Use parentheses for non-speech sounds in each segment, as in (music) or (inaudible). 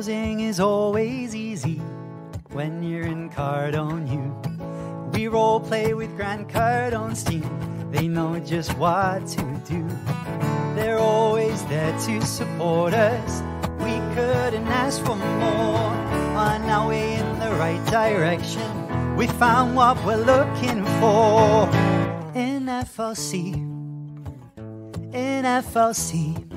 Closing is always easy when you're in Cardone U. We role play with Grant Cardone's team. They know just what to do. They're always there to support us. We couldn't ask for more. On our way in the right direction, we found what we're looking for in FLC. In FLC.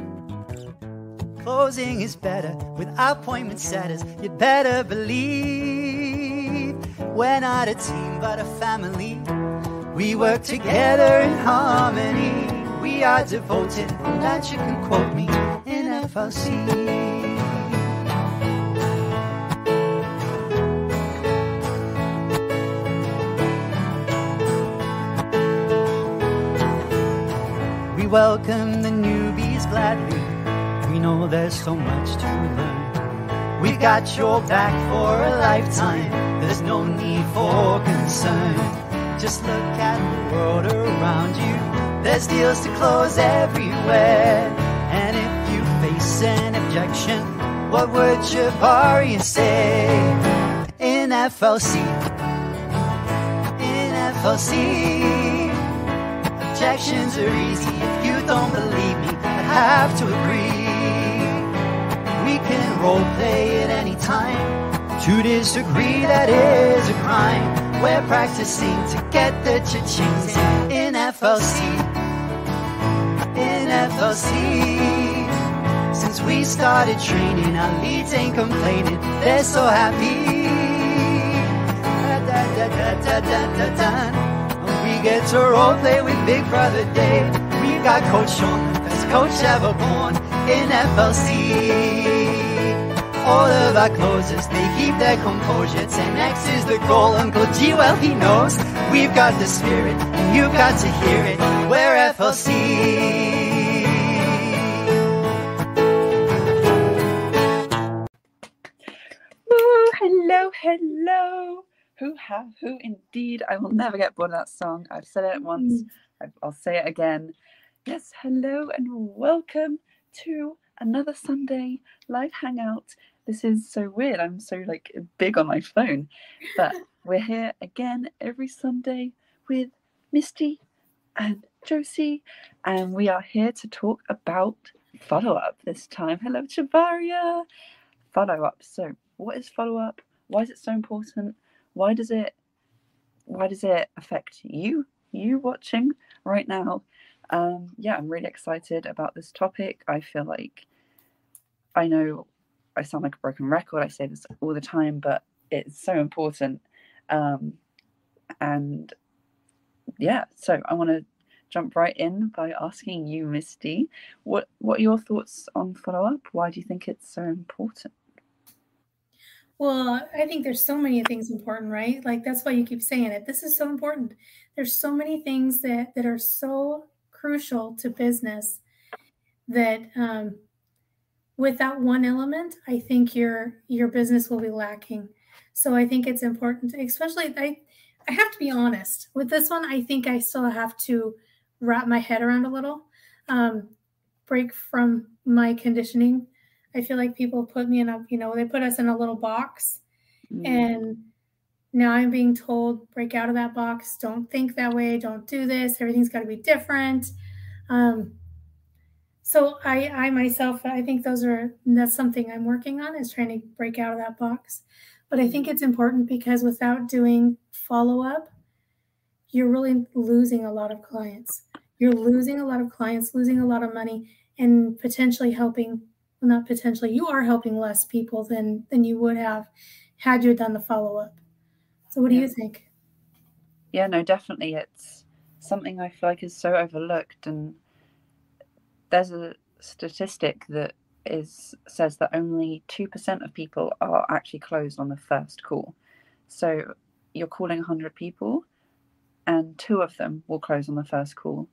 Closing is better with appointment setters. You'd better believe we're not a team but a family. We work together in harmony. We are devoted, that you can quote me in FLC. We welcome the newbies gladly. We know there's so much to learn. We've got your back for a lifetime. There's no need for concern. Just look at the world around you. There's deals to close everywhere. And if you face an objection, what would Jabari say? In FLC, in FLC. Objections are easy if you don't believe me. I have to agree. Role play at any time. To disagree, that is a crime. We're practicing to get the cha-chings in FLC. In FLC. Since we started training, our leads ain't complaining. They're so happy. Da, da, da. We get to role play with Big Brother Dave. We've got Coach Sean, best coach ever born in FLC. All of our closers, they keep their composure. 10x is the goal. Uncle G, well, he knows. We've got the spirit, and you've got to hear it. We're FLC. Hello, hello. Who have who indeed? I will never get bored of that song. I've said it once. Mm. I- I'll say it again. Yes, hello and welcome to another Sunday live hangout. This is so weird. I'm so like big on my phone, but (laughs) we're here again every Sunday with Misty and Josie, and we are here to talk about follow up this time. Hello, Chavaria. Follow up. So, what is follow up? Why is it so important? Why does it? Why does it affect you? You watching right now? Um, yeah, I'm really excited about this topic. I feel like I know I sound like a broken record. I say this all the time, but it's so important. Um, and yeah, so I want to jump right in by asking you, Misty, what what are your thoughts on follow up? Why do you think it's so important? Well, I think there's so many things important, right? Like that's why you keep saying it. This is so important. There's so many things that that are so crucial to business that um, without one element, I think your your business will be lacking. So I think it's important, especially I I have to be honest with this one. I think I still have to wrap my head around a little, um, break from my conditioning. I feel like people put me in a, you know, they put us in a little box Mm. and now I'm being told break out of that box. Don't think that way. Don't do this. Everything's got to be different. Um, so I, I myself, I think those are that's something I'm working on is trying to break out of that box. But I think it's important because without doing follow up, you're really losing a lot of clients. You're losing a lot of clients, losing a lot of money, and potentially helping. Well, not potentially. You are helping less people than than you would have had you done the follow up. So, what do Yeah. you think? Yeah, no, definitely. It's something I feel like is so overlooked, and there's a statistic that is says that only two percent of people are actually closed on the first call. So you're calling hundred people, and two of them will close on the first call,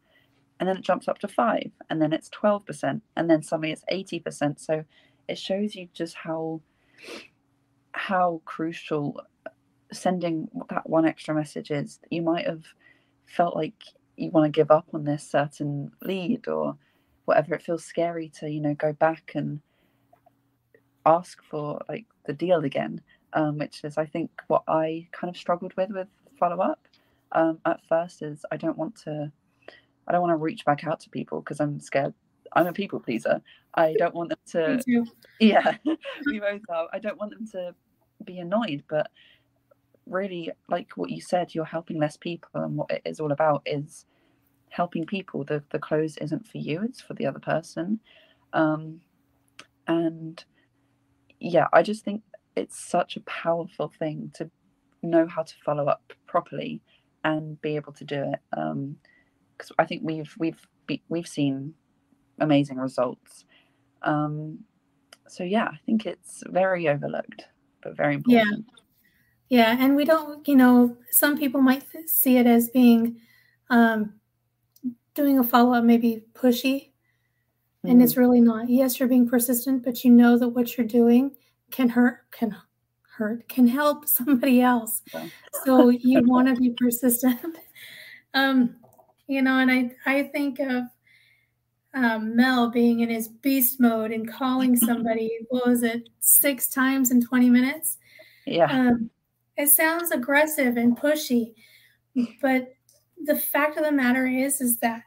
and then it jumps up to five, and then it's twelve percent, and then suddenly it's eighty percent. So it shows you just how how crucial sending that one extra message is you might have felt like you want to give up on this certain lead or whatever it feels scary to you know go back and ask for like the deal again, um, which is I think what I kind of struggled with with follow up um, at first is I don't want to I don't want to reach back out to people because I'm scared. I'm a people pleaser. I (laughs) don't want them to. (laughs) Yeah, we both are. I don't want them to be annoyed, but really, like what you said, you're helping less people, and what it is all about is helping people. The the close isn't for you; it's for the other person. Um, and yeah, I just think it's such a powerful thing to know how to follow up properly and be able to do it. Um, because I think we've we've be, we've seen amazing results. Um, so yeah, I think it's very overlooked, but very important. Yeah, yeah, and we don't, you know, some people might see it as being um, doing a follow up maybe pushy, and mm. it's really not. Yes, you're being persistent, but you know that what you're doing can hurt, can hurt, can help (laughs) somebody else. Yeah. So you want to be persistent. (laughs) um, you know, and I I think of um, Mel being in his beast mode and calling (laughs) somebody. what was it? Six times in twenty minutes. Yeah. Um, it sounds aggressive and pushy, but the fact of the matter is, is that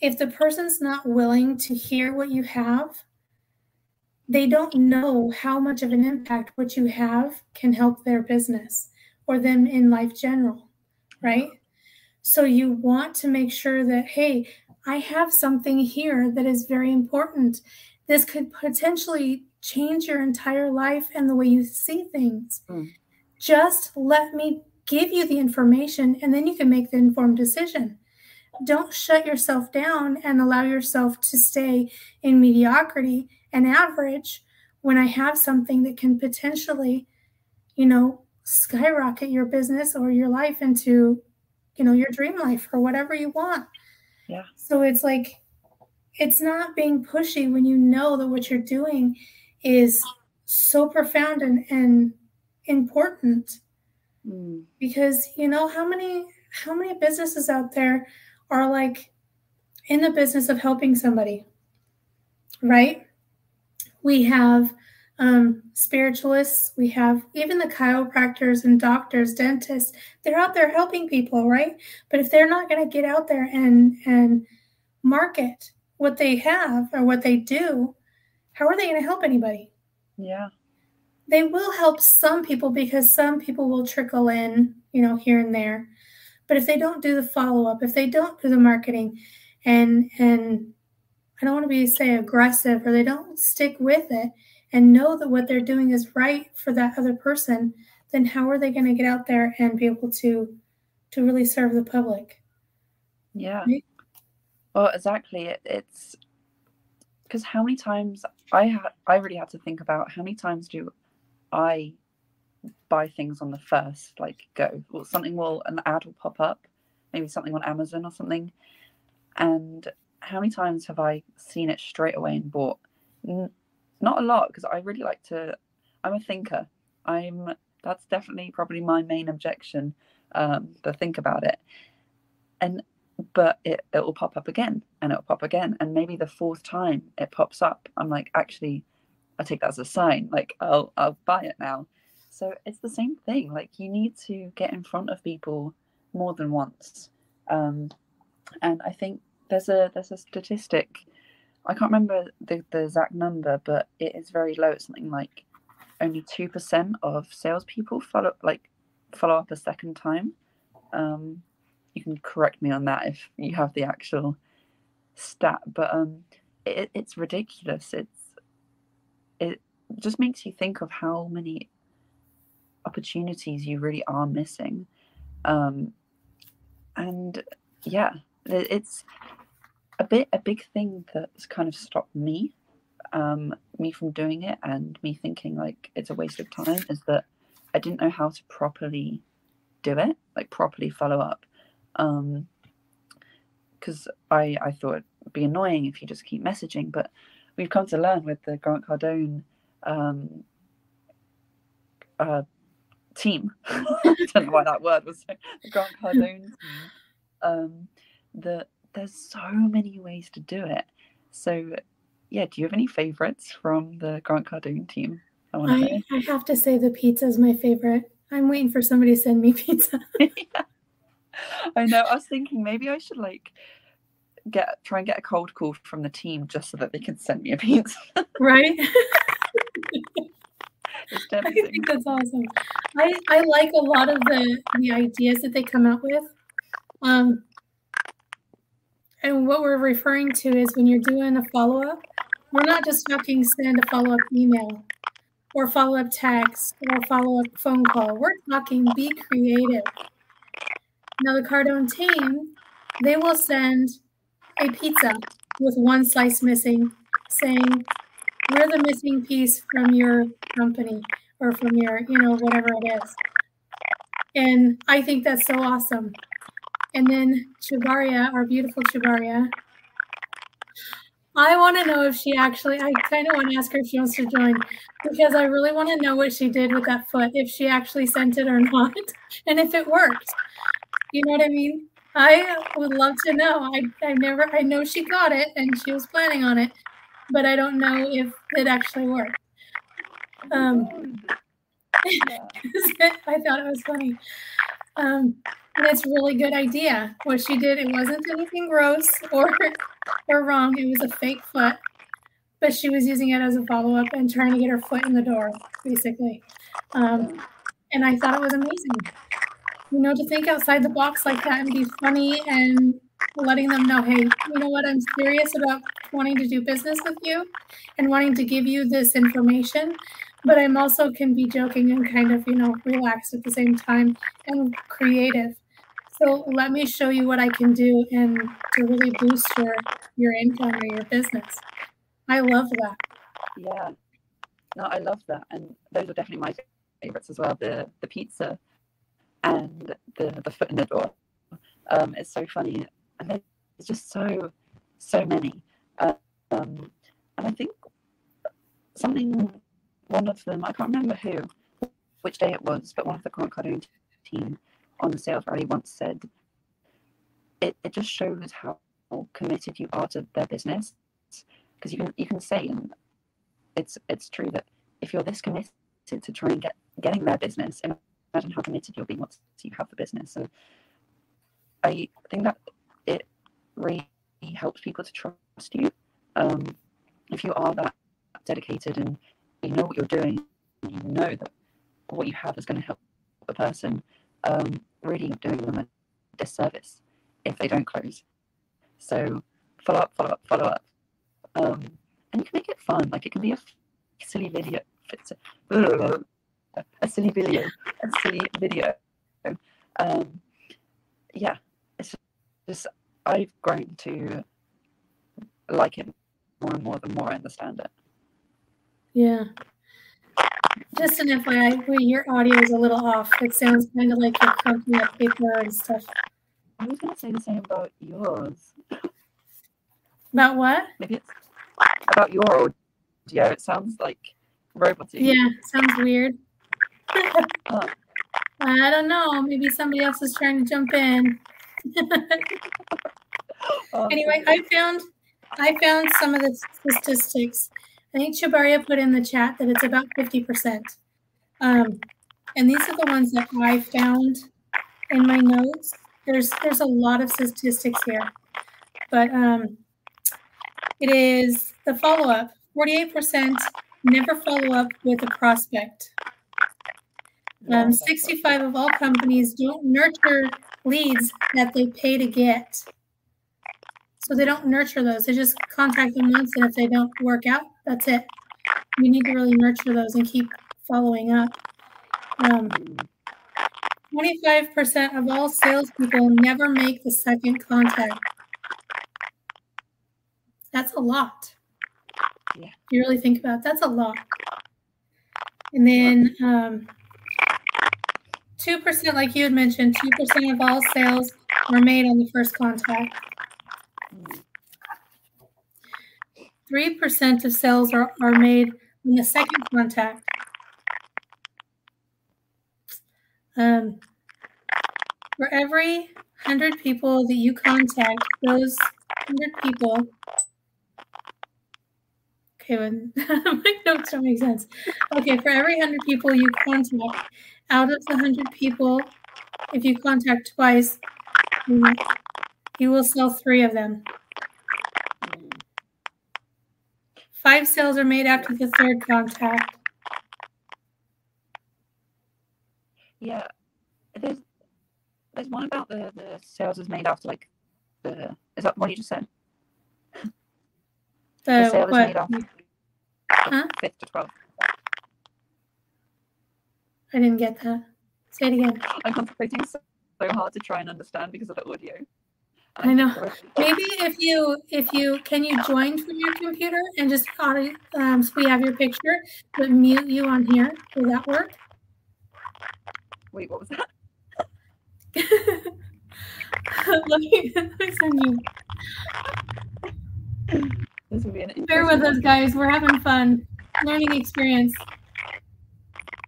if the person's not willing to hear what you have, they don't know how much of an impact what you have can help their business or them in life general, right? So you want to make sure that, hey, I have something here that is very important. This could potentially change your entire life and the way you see things. Mm. Just let me give you the information and then you can make the informed decision. Don't shut yourself down and allow yourself to stay in mediocrity. And average when I have something that can potentially, you know, skyrocket your business or your life into you know your dream life or whatever you want. Yeah. So it's like it's not being pushy when you know that what you're doing is so profound and, and important mm. because you know how many how many businesses out there are like in the business of helping somebody right we have um, spiritualists, we have even the chiropractors and doctors, dentists. They're out there helping people, right? But if they're not going to get out there and and market what they have or what they do, how are they going to help anybody? Yeah. They will help some people because some people will trickle in, you know, here and there. But if they don't do the follow up, if they don't do the marketing and and I don't want to be say aggressive or they don't stick with it, and know that what they're doing is right for that other person, then how are they going to get out there and be able to to really serve the public? Yeah. Right? Well, exactly. It, it's because how many times I had I really had to think about how many times do I buy things on the first like go or something will an ad will pop up maybe something on Amazon or something and how many times have I seen it straight away and bought not a lot because I really like to. I'm a thinker. I'm. That's definitely probably my main objection. Um, to think about it, and but it it will pop up again and it'll pop again and maybe the fourth time it pops up i'm like actually i take that as a sign like i'll i'll buy it now so it's the same thing like you need to get in front of people more than once um, and i think there's a there's a statistic I can't remember the, the exact number, but it is very low. It's something like only two percent of salespeople follow like follow up a second time. Um, you can correct me on that if you have the actual stat, but um, it, it's ridiculous. It's it just makes you think of how many opportunities you really are missing, um, and yeah, it's a bit a big thing that's kind of stopped me um me from doing it and me thinking like it's a waste of time is that i didn't know how to properly do it like properly follow up. Um because i i thought it'd be annoying if you just keep messaging but we've come to learn with the grant cardone um uh team (laughs) i don't know why that word was the grant cardone (laughs) team um that there's so many ways to do it. So, yeah, do you have any favorites from the Grant Cardone team? I I, I have to say the pizza is my favorite. I'm waiting for somebody to send me pizza. (laughs) I know. I was thinking maybe I should like get try and get a cold call from the team just so that they can send me a pizza. right? I think that's awesome. I, I like a lot of the, the ideas that they come up with. Um, and what we're referring to is when you're doing a follow up, we're not just talking send a follow up email or follow up text or follow up phone call. We're talking be creative. Now, the Cardone team, they will send a pizza with one slice missing, saying, We're the missing piece from your company or from your, you know, whatever it is. And I think that's so awesome. And then Chubaria, our beautiful Chubaria, I want to know if she actually, I kind of want to ask her if she wants to join because I really want to know what she did with that foot, if she actually sent it or (laughs) not, and if it worked. You know what I mean? I would love to know. I, I never, I know she got it and she was planning on it, but I don't know if it actually worked. Um, (laughs) I thought it was funny. Um, and it's a really good idea. What she did, it wasn't anything gross or or wrong. It was a fake foot, but she was using it as a follow up and trying to get her foot in the door, basically. Um, and I thought it was amazing. You know, to think outside the box like that and be funny and letting them know, hey, you know what? I'm serious about wanting to do business with you and wanting to give you this information but I'm also can be joking and kind of, you know, relaxed at the same time and creative. So let me show you what I can do and to really boost your your income or your business. I love that. Yeah. No, I love that. And those are definitely my favorites as well. The the pizza and the the foot in the door. Um, it's so funny. And there's just so so many. Um, and I think something one of them, I can't remember who, which day it was, but one of the current Cardone team on the sales rally once said it, it just shows how committed you are to their business. Because you can you can say and it's it's true that if you're this committed to try and get getting their business, imagine how committed you'll be once you have the business. So I think that it really helps people to trust you. Um, if you are that dedicated and you know what you're doing, you know that what you have is going to help the person, um, really doing them a disservice if they don't close. So follow up, follow up, follow up. Um, and you can make it fun. Like it can be a silly video. A silly video. A silly video. Um, yeah, it's just I've grown to like it more and more the more I understand it. Yeah. Just an FYI, well, your audio is a little off. It sounds kind of like you're crunching up paper and stuff. I was going to say the same about yours. About what? Maybe it's about your audio. It sounds like robotic. Yeah, sounds weird. Oh. (laughs) I don't know. Maybe somebody else is trying to jump in. (laughs) Anyway, I found I found some of the statistics. I think Shabaria put in the chat that it's about 50%. Um, and these are the ones that I found in my notes. There's there's a lot of statistics here. But um, it is the follow-up. 48% never follow up with a prospect. Um, 65 of all companies don't nurture leads that they pay to get. So they don't nurture those. They just contact them once, and if they don't work out, that's it. We need to really nurture those and keep following up. Um, 25% of all salespeople never make the second contact. That's a lot. Yeah. If you really think about it, that's a lot. And then um, 2%, like you had mentioned, 2% of all sales are made on the first contact. 3% of sales are, are made on the second contact. Um, for every 100 people that you contact, those 100 people Okay, when (laughs) my notes don't make sense. Okay, for every 100 people you contact, out of the 100 people, if you contact twice, you will sell three of them. Five sales are made after the third contact. Yeah, there's there's one about the the sales is made after like the is that what you just said? The The sale is made after Huh? fifth to twelve. I didn't get that. Say it again. I'm concentrating so hard to try and understand because of the audio. I know. Maybe if you if you can you join from your computer and just audio um, so we have your picture, but mute you on here. Will that work? Wait, what was that? (laughs) let, me, (laughs) let me send you. This would be an Bear with us, guys. We're having fun. Learning experience.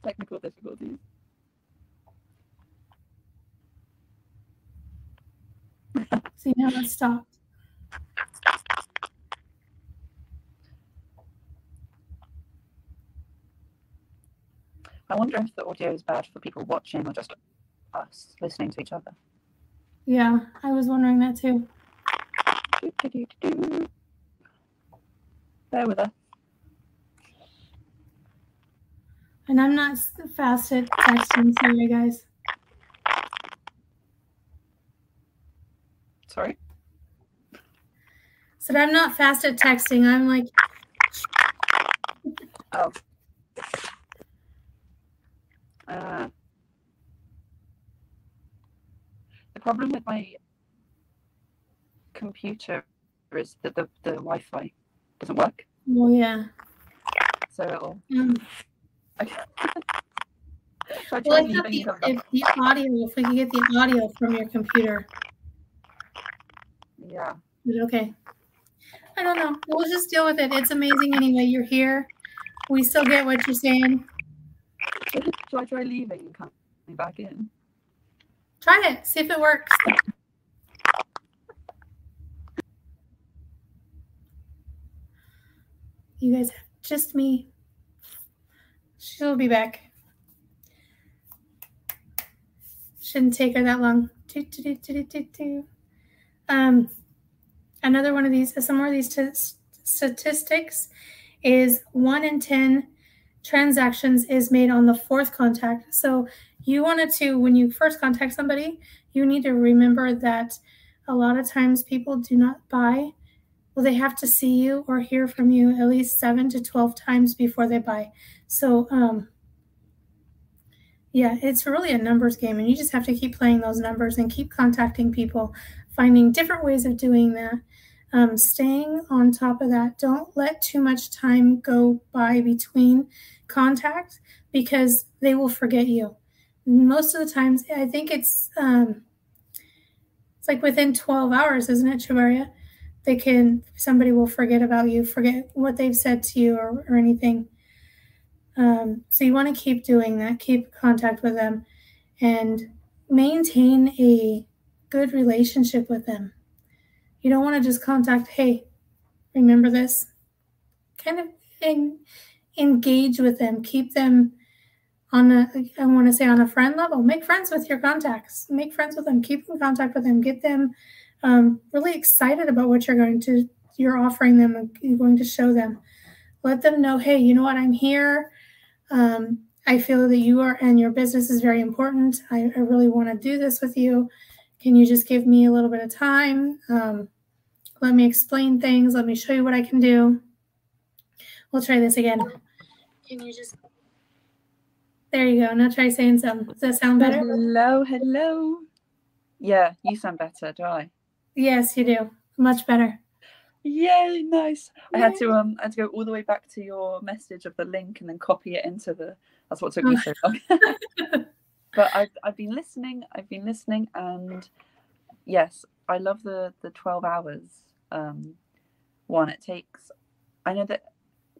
technical difficulties. See now let's. I wonder if the audio is bad for people watching or just us listening to each other. Yeah, I was wondering that too. Bear with us. And I'm not fast at texting, sorry guys. Sorry. Said I'm not fast at texting. I'm like, Oh. Uh, the problem with my computer is that the, the Wi-Fi doesn't work, oh yeah. so it'll. Um, Okay. so I (laughs) well, try I leaving thought the, if the audio, if we could get the audio from your computer. Yeah. But okay. I don't know. We'll just deal with it. It's amazing anyway. You're here. We still get what you're saying. Shall I try leaving and coming back in? Try it. See if it works. You guys have just me. She'll be back. Shouldn't take her that long. Do, do, do, do, do, do. Um, another one of these, some more of these t- statistics is one in 10 transactions is made on the fourth contact. So you wanted to, when you first contact somebody, you need to remember that a lot of times people do not buy. Well, they have to see you or hear from you at least seven to 12 times before they buy. So, um, yeah, it's really a numbers game, and you just have to keep playing those numbers and keep contacting people, finding different ways of doing that. Um, staying on top of that. Don't let too much time go by between contact because they will forget you. Most of the times, I think it's um, it's like within 12 hours, isn't it, Chabaria? They can somebody will forget about you, forget what they've said to you or, or anything. Um, so you want to keep doing that, keep contact with them, and maintain a good relationship with them. You don't want to just contact, hey, remember this? Kind of en- engage with them, keep them on a, I want to say on a friend level. Make friends with your contacts, make friends with them, keep in contact with them, get them um, really excited about what you're going to, you're offering them, you're going to show them. Let them know, hey, you know what, I'm here. Um, I feel that you are and your business is very important. I, I really want to do this with you. Can you just give me a little bit of time? Um, let me explain things. Let me show you what I can do. We'll try this again. Can you just? There you go. Now try saying some. Does that sound better? Hello, hello. Yeah, you sound better, do I? Yes, you do. Much better. Yay, nice. I had to um I had to go all the way back to your message of the link and then copy it into the that's what took me so long. (laughs) but I've I've been listening, I've been listening and yes, I love the the 12 hours um one it takes. I know that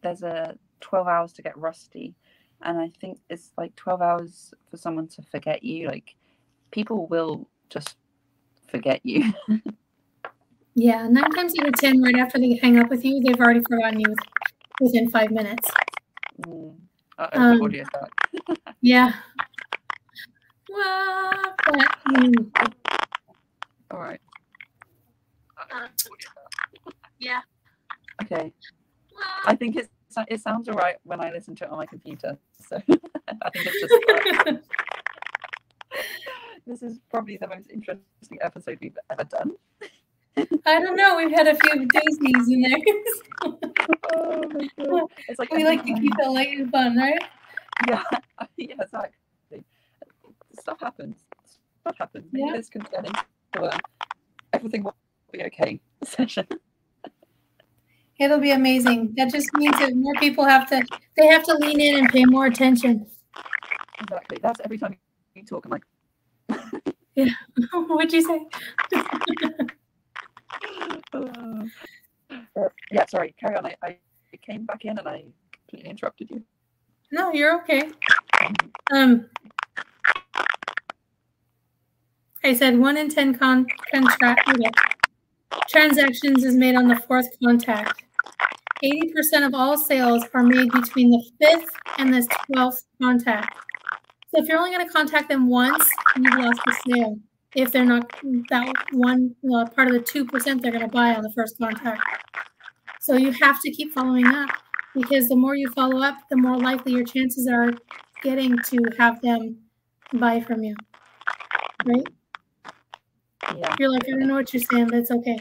there's a 12 hours to get rusty and I think it's like 12 hours for someone to forget you like people will just forget you. (laughs) Yeah, nine times out of ten, right after they hang up with you, they've already forgotten you. within five minutes. Mm. Um. (laughs) Yeah. All right. yeah. Okay. I think it's it sounds all right when I listen to it on my computer. So (laughs) I think it's just (laughs) (laughs) this is probably the most interesting episode we've ever done. I don't know. We've had a few doozies in there. Oh my god! It's like we like to keep it light and fun, right? Yeah, yeah, exactly. Stuff happens. Stuff happens. Yeah. this can turn into a everything will be okay session. (laughs) It'll be amazing. That just means that more people have to they have to lean in and pay more attention. Exactly. That's every time you talk. I'm like, Yeah. (laughs) What'd you say? (laughs) Uh, yeah. Sorry. Carry on. I, I came back in and I completely interrupted you. No, you're okay. Um, I said one in ten con- contract transactions is made on the fourth contact. Eighty percent of all sales are made between the fifth and the twelfth contact. So if you're only going to contact them once, you've lost the sale. If they're not that one uh, part of the two percent they're going to buy on the first contact. So you have to keep following up because the more you follow up, the more likely your chances are getting to have them buy from you. Right? Yeah. You're like, I don't know what you're saying, but it's okay.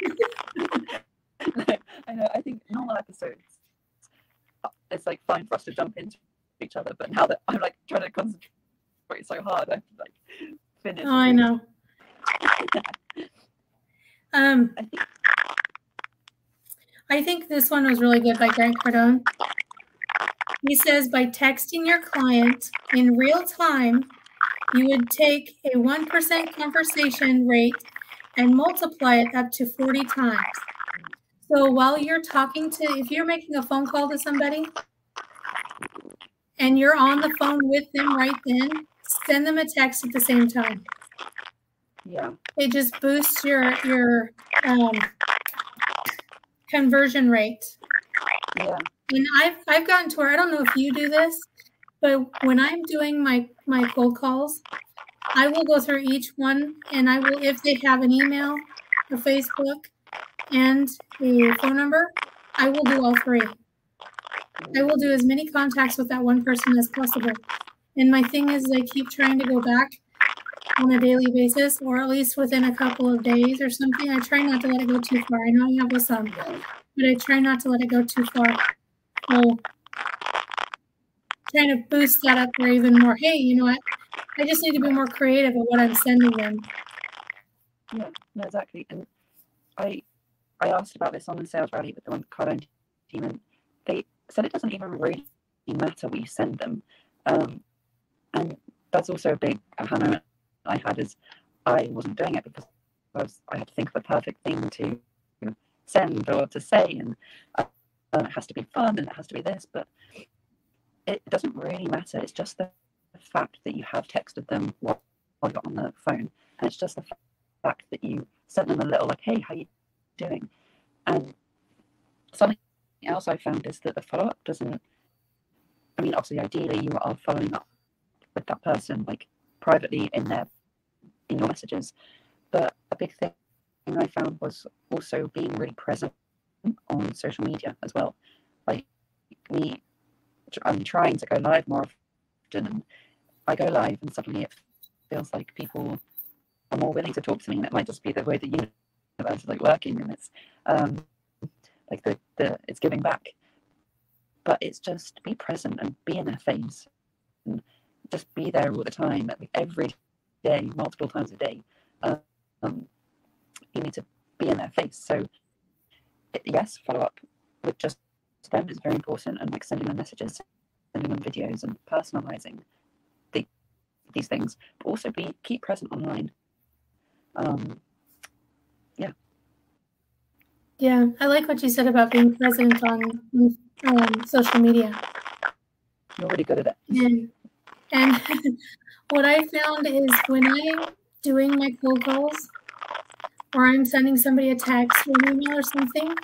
(laughs) I know. I think normal episodes, uh, it's like fine for us to jump into each other, but now that I'm like trying to concentrate so hard, I like finish. Oh, I know. (laughs) Um, I think I think this one was really good by Grant Cardone. He says by texting your client in real time, you would take a 1% conversation rate and multiply it up to 40 times. So while you're talking to, if you're making a phone call to somebody and you're on the phone with them right then, send them a text at the same time. yeah. It just boosts your your um, conversion rate. Yeah. And I've I've gotten to where I don't know if you do this, but when I'm doing my my cold calls, I will go through each one and I will if they have an email, a Facebook, and a phone number, I will do all three. I will do as many contacts with that one person as possible. And my thing is I keep trying to go back on a daily basis or at least within a couple of days or something. I try not to let it go too far. I know I have with some, um, but I try not to let it go too far. So trying to boost that up there even more. Hey, you know what? I just need to be more creative at what I'm sending them. Yeah, no, exactly. And I I asked about this on the sales rally with the one Cardone team, and they said it doesn't even really matter what you send them. Um, and that's also a big aha moment I had is I wasn't doing it because I, was, I had to think of the perfect thing to send or to say, and uh, it has to be fun and it has to be this, but it doesn't really matter. It's just the fact that you have texted them while, you're on the phone, and it's just the fact that you sent them a little like, "Hey, how you doing?" And something else I found is that the follow up doesn't. I mean, obviously, ideally, you are following up with that person like privately in their in your messages, but a big thing I found was also being really present on social media as well. Like me, I'm trying to go live more often, and I go live, and suddenly it feels like people are more willing to talk to me, and it might just be the way the universe is like working, and it's um, like the, the it's giving back. But it's just be present and be in their face, and just be there all the time, every day, multiple times a day. Um, you need to be in their face. So yes, follow up with just them is very important, and like sending them messages, sending them videos, and personalizing the, these things. But also be keep present online. Um, yeah. Yeah, I like what you said about being present on um, social media. you're really good at it. And, and (laughs) what I found is when I'm doing my cold calls or I'm sending somebody a text or an email or something,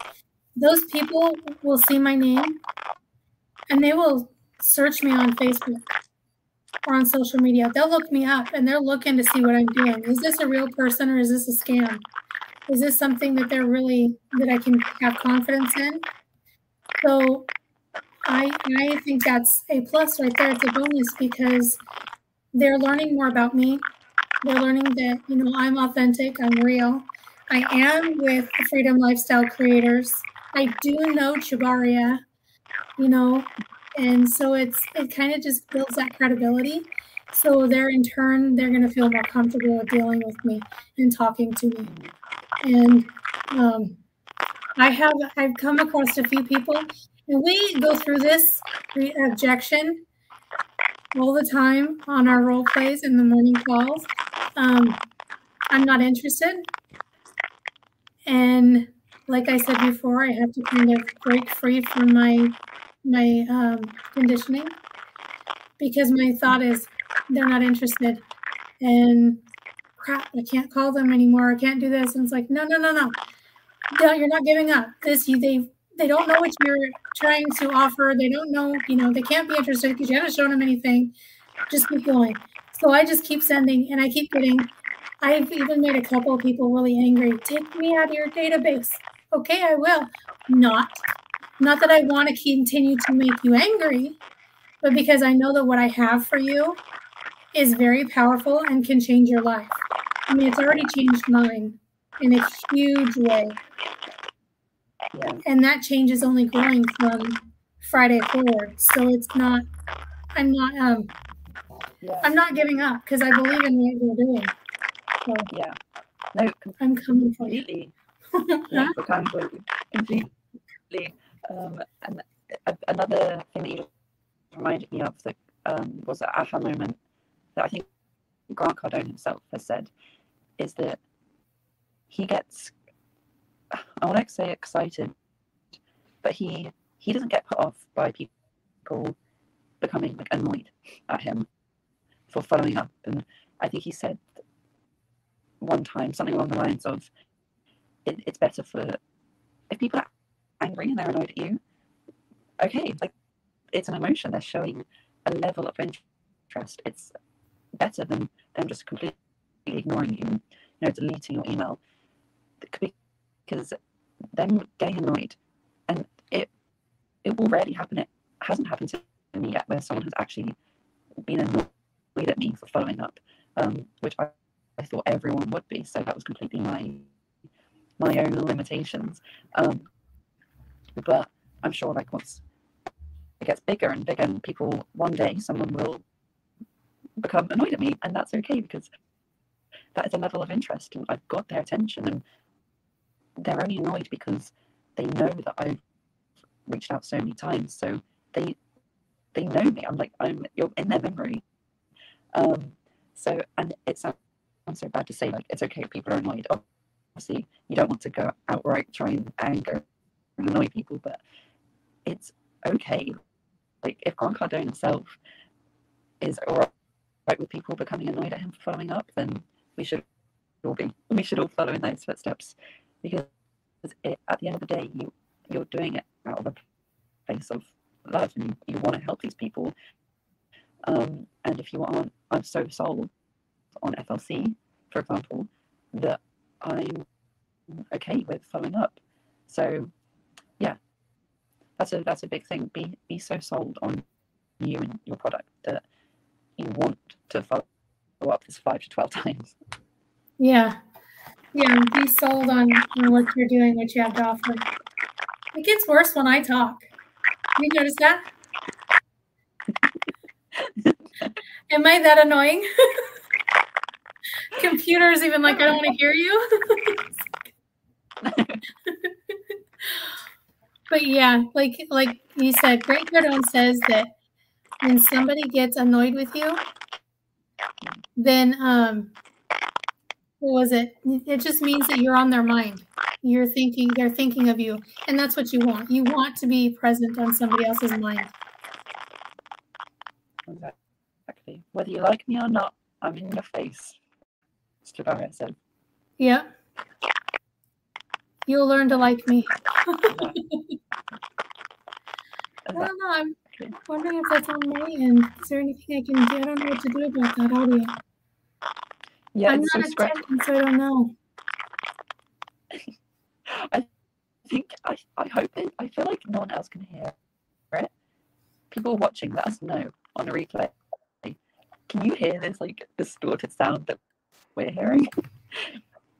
those people will see my name and they will search me on Facebook or on social media. They'll look me up and they're looking to see what I'm doing. Is this a real person or is this a scam? Is this something that they're really that I can have confidence in? So I I think that's a plus right there. It's a bonus because they're learning more about me. They're learning that, you know, I'm authentic, I'm real. I am with the Freedom Lifestyle Creators. I do know Chabaria, you know, and so it's it kind of just builds that credibility. So they're in turn they're to feel more comfortable with dealing with me and talking to me. And um, I have I've come across a few people, and we go through this objection all the time on our role plays in the morning calls. Um, I'm not interested. And like I said before, I have to kind of break free from my my um, conditioning because my thought is they're not interested. And crap i can't call them anymore i can't do this. And it's like no no no no. No you're not giving up. This they they don't know what you're trying to offer. They don't know you know they can't be interested because you haven't shown them anything. Just keep going. So i just keep sending and i keep getting i've even made a couple of people really angry. Take me out of your database okay i will not not that I want to continue to make you angry, but because I know that what I have for you is very powerful and can change your life. I mean, it's already changed mine in a huge way. Yeah. And that change is only growing from Friday forward. So it's not, I'm not, um, yeah. I'm not giving up because I believe in what we're doing. So yeah. No, I'm coming for you. Yeah, completely. Um, and another thing that you reminded me of that um, was an aha moment that I think Grant Cardone himself has said is that he gets, I want to say excited, but he he doesn't get put off by people becoming like annoyed at him for following up. And I think he said one time something along the lines of, it, "It's better for if people are angry and they're annoyed at you, okay, like it's an emotion. They're showing a level of interest. It's better than them just completely ignoring you, you know, deleting your email. Because them getting annoyed, and it it will rarely happen. It hasn't happened to me yet, where someone has actually been annoyed at me for following up, um, which I, I thought everyone would be. So that was completely my my own limitations. Um, but I'm sure like once it gets bigger and bigger, and people one day someone will become annoyed at me, and that's okay because that is a level of interest, and I've got their attention, and they're only annoyed because they know that I've reached out so many times, so they they know me. I'm like I'm you're in their memory. Um, so and it sounds so bad to say like it's okay if people are annoyed. Obviously, you don't want to go outright try and anger and annoy people, but it's okay. Like if Grant Cardone himself is alright with people becoming annoyed at him for following up, then we should all be. We should all follow in those footsteps because it, at the end of the day, you you're doing it out of a place of love and you, want to help these people. Um, and if you aren't, I'm so sold on FLC, for example, that I'm okay with following up. So yeah, that's a that's a big thing. Be be so sold on you and your product that you want to follow up this five to twelve (laughs) times. Yeah. Yeah, be sold on, on what you're doing, what you have to offer. It gets worse when I talk. You notice that? (laughs) Am I that annoying? (laughs) Computers even like I don't want to hear you. But yeah, like like you said, Grant Cardone says that when somebody gets annoyed with you, then um what was it? It just means that you're on their mind. You're thinking they're thinking of you. And that's what you want. You want to be present on somebody else's mind. Exactly. Whether you like me or not, I'm in your face. Mr. Barrett said. Yeah. You'll learn to like me. (laughs) I don't know. I'm wondering if that's on my end. Is there anything I can do? I don't know what to do about that audio. yeah, I'm not a scratchy. so I don't know. (laughs) I think I, I hope it. I feel like no one else can hear it. People watching, let us know on a replay. Can you hear this like distorted sound that we're hearing?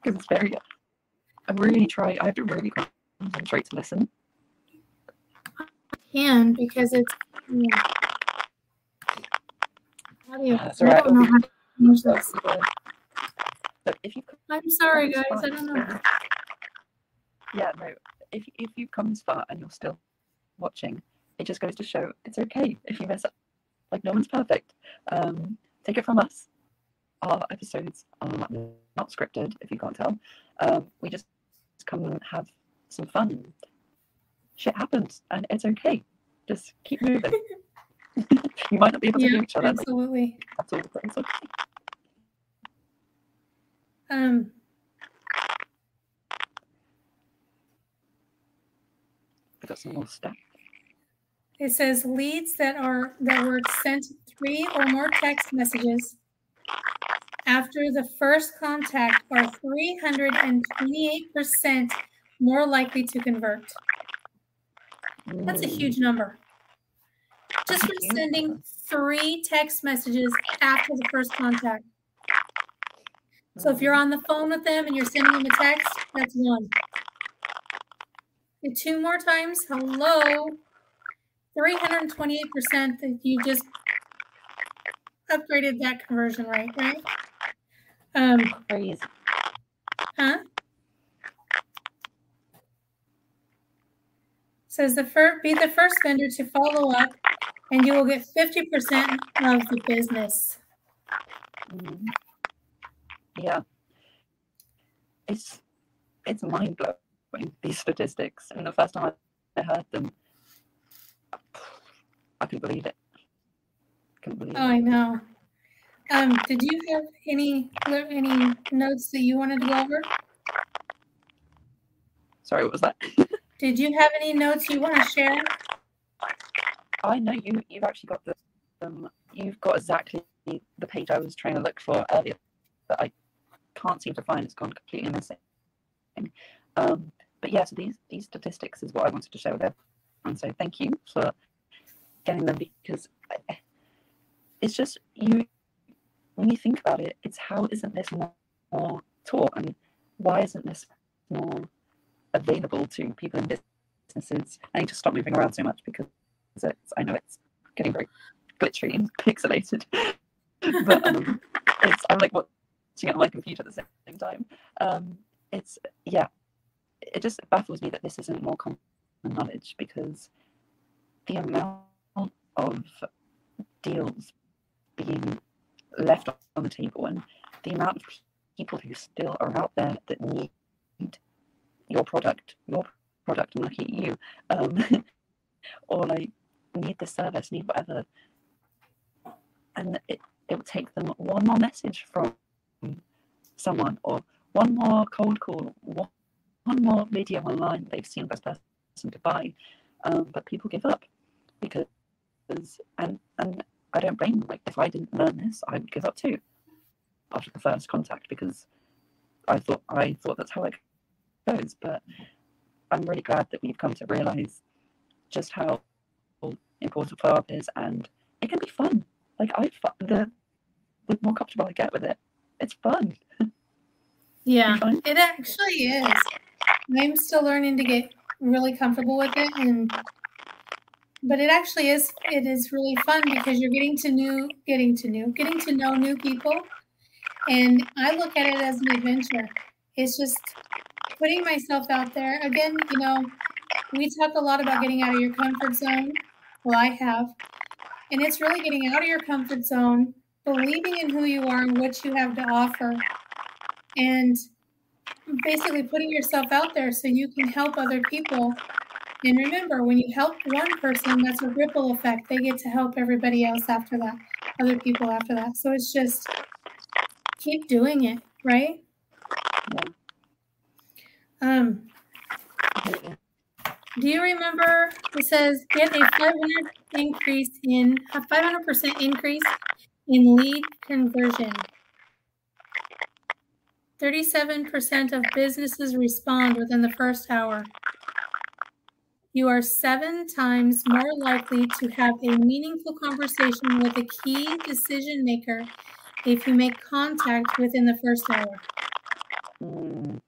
Because it's very. I really try. I have to really concentrate to listen. I Can because it's yeah. audio. That's I don't know how to change this. You I'm sorry, guys. comes I don't know. Yeah, no. If if you've come this far and you're still watching, it just goes to show it's okay if you mess up. Like no one's perfect. Um, take it from us. Our episodes are not scripted, if you can't tell. Um, we just come and have some fun. Shit happens, and it's okay. Just keep moving. (laughs) (laughs) you might not be able to Yeah, hear each other. Absolutely. that's all. It's okay. Um, We've got some more stuff. it says leads that are that were sent three or more text messages after the first contact are 328% more likely to convert. That's a Mm. huge number. Just from sending three text messages after the first contact. So if you're on the phone with them and you're sending them a text, that's one. And two more times, hello. 328% that you just upgraded that conversion rate, right? Um, crazy. huh? Says the first be the first vendor to follow up and you will get 50% of the business. Mhm. Yeah. It's it's mind blowing these statistics. And the first time I heard them, I couldn't believe it. Believe Oh, I know. Um, did you have any any notes that you wanted to go over? Sorry, what was that? (laughs) Did you have any notes you want to share? I know you you've actually got the um you've got exactly the page I was trying to look for earlier that I can't seem to find. It's gone completely missing. Um, but yeah, so these these statistics is what I wanted to share with everyone. And so thank you for getting them because I- it's just you when you think about it, it's how isn't this more, more taught and why isn't this more available to people in businesses? I need to stop moving around so much because it's I know it's getting very glitchy and (laughs) pixelated. but um, it's I'm like watching it on my computer at the same time. Um, it's yeah, it just baffles me that this isn't more common knowledge because the amount of deals being left on the table and the amount of people who still are out there that need your product, your product, looking at you, um, (laughs) or like need the service, need whatever, and it, it will take them one more message from someone or one more cold call, one, more video online they've seen this person to buy, um, but people give up because and and I don't blame them. Like if I didn't learn this, I would give up too after the first contact because I thought I thought that's how it goes. But I'm really glad that we've come to realize just how important follow up is, and it can be fun. Like I the the more comfortable I get with it, it's fun. (laughs) Yeah, find- it actually is. I'm still learning to get really comfortable with it and but it actually is it is really fun because you're getting to new getting to new getting to know new people and I look at it as an adventure. It's just putting myself out there. Again, you know, we talk a lot about getting out of your comfort zone. Well, I have. And it's really getting out of your comfort zone, believing in who you are and what you have to offer, and basically putting yourself out there so you can help other people. And remember, when you help one person, that's a ripple effect. They get to help everybody else after that, other people after that. So it's just keep doing it, right? Um, Do you remember it says get a 500 increase in a 500% increase in lead conversion? 37% of businesses respond within the first hour. You are seven times more likely to have a meaningful conversation with a key decision maker if you make contact within the first hour. Mm,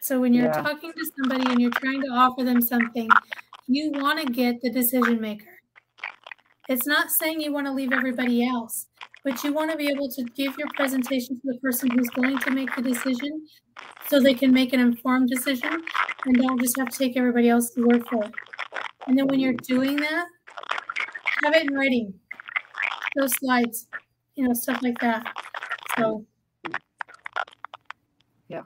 So when you're Yeah. talking to somebody and you're trying to offer them something, you want to get the decision maker. It's not saying you want to leave everybody else, but you want to be able to give your presentation to the person who's going to make the decision so they can make an informed decision and don't just have to take everybody else's word for it. And then when you're doing that, have it in writing. Those slides, you know, stuff like that. So yeah,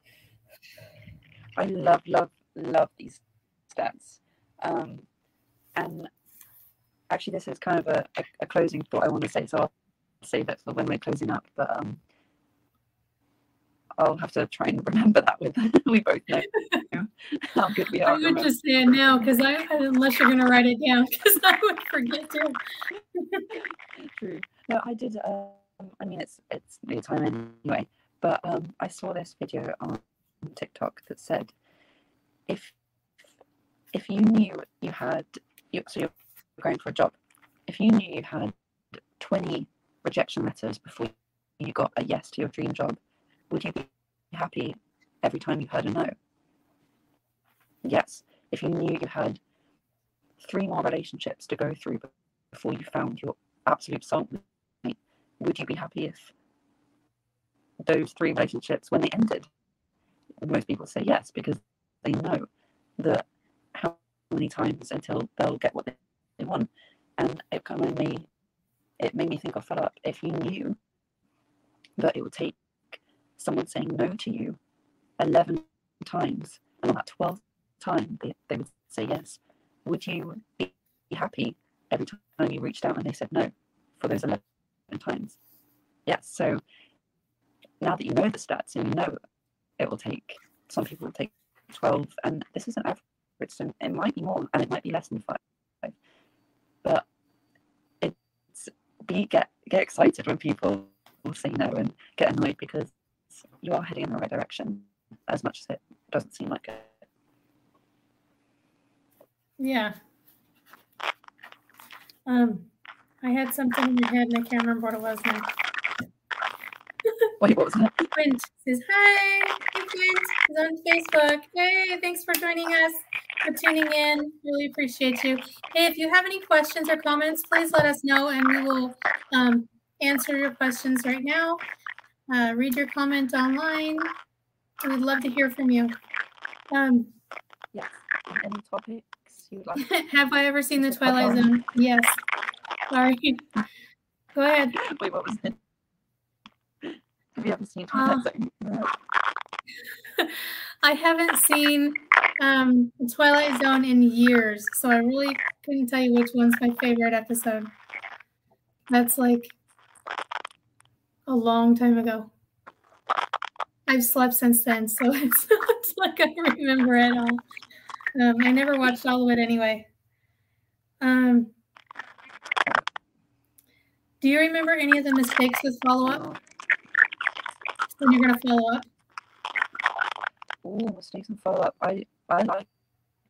I love, love, love these stats. Um, and actually, this is kind of a, a, a closing thought I want to say, so I'll save it for when we're closing up. But um, I'll have to try and remember that with (laughs) we both know (laughs) how good we are. I would just say it now because I unless you're gonna write it down (laughs) because I would forget to. True. No, I did. Um, I mean, it's it's near time anyway. But um, I saw this video on TikTok that said, if if you knew you had, so you're going for a job, if you knew you had twenty rejection letters before you got a yes to your dream job, would you be happy every time you heard a no? Yes. If you knew you had three more relationships to go through before you found your absolute soulmate, would you be happy if those three relationships, when they ended, most people say yes because they know that how many times until they'll get what they, want. And it kind of made it made me think of Philip. If you knew that it would take someone saying no to you 11 times, and on that 12th time they, they would say yes, would you be happy every time you reached out and they said no for those 11 times? Yes. So now that you know the stats and you know it will take, some people will take 12, and this is an average, so it might be more and it might be less than five. But be get get excited when people will say no and get annoyed because you are heading in the right direction as much as it doesn't seem like it. Yeah. Um, I had something in my head and I can't remember what it was now. Wait, what was that? Quint says hi. Hey Quint is on Facebook. Hey, thanks for joining us, for tuning in. Really appreciate you. Hey, if you have any questions or comments, please let us know and we will um, answer your questions right now. Uh, read your comment online. We'd love to hear from you. Um, Yes. Any topics you would like? (laughs) have I ever seen the Twilight Zone? Yes. Sorry. (laughs) Go ahead. Wait, what was it? Have you ever seen Twilight Uh, Zone? No. (laughs) I haven't seen um, Twilight Zone in years, so I really couldn't tell you which one's my favorite episode. That's like a long time ago. I've slept since then, so (laughs) it's not like I remember it all. Um, I never watched all of it anyway. Um, do you remember any of the mistakes with follow up when you're going to follow up? Oh, mistakes and follow up. I I like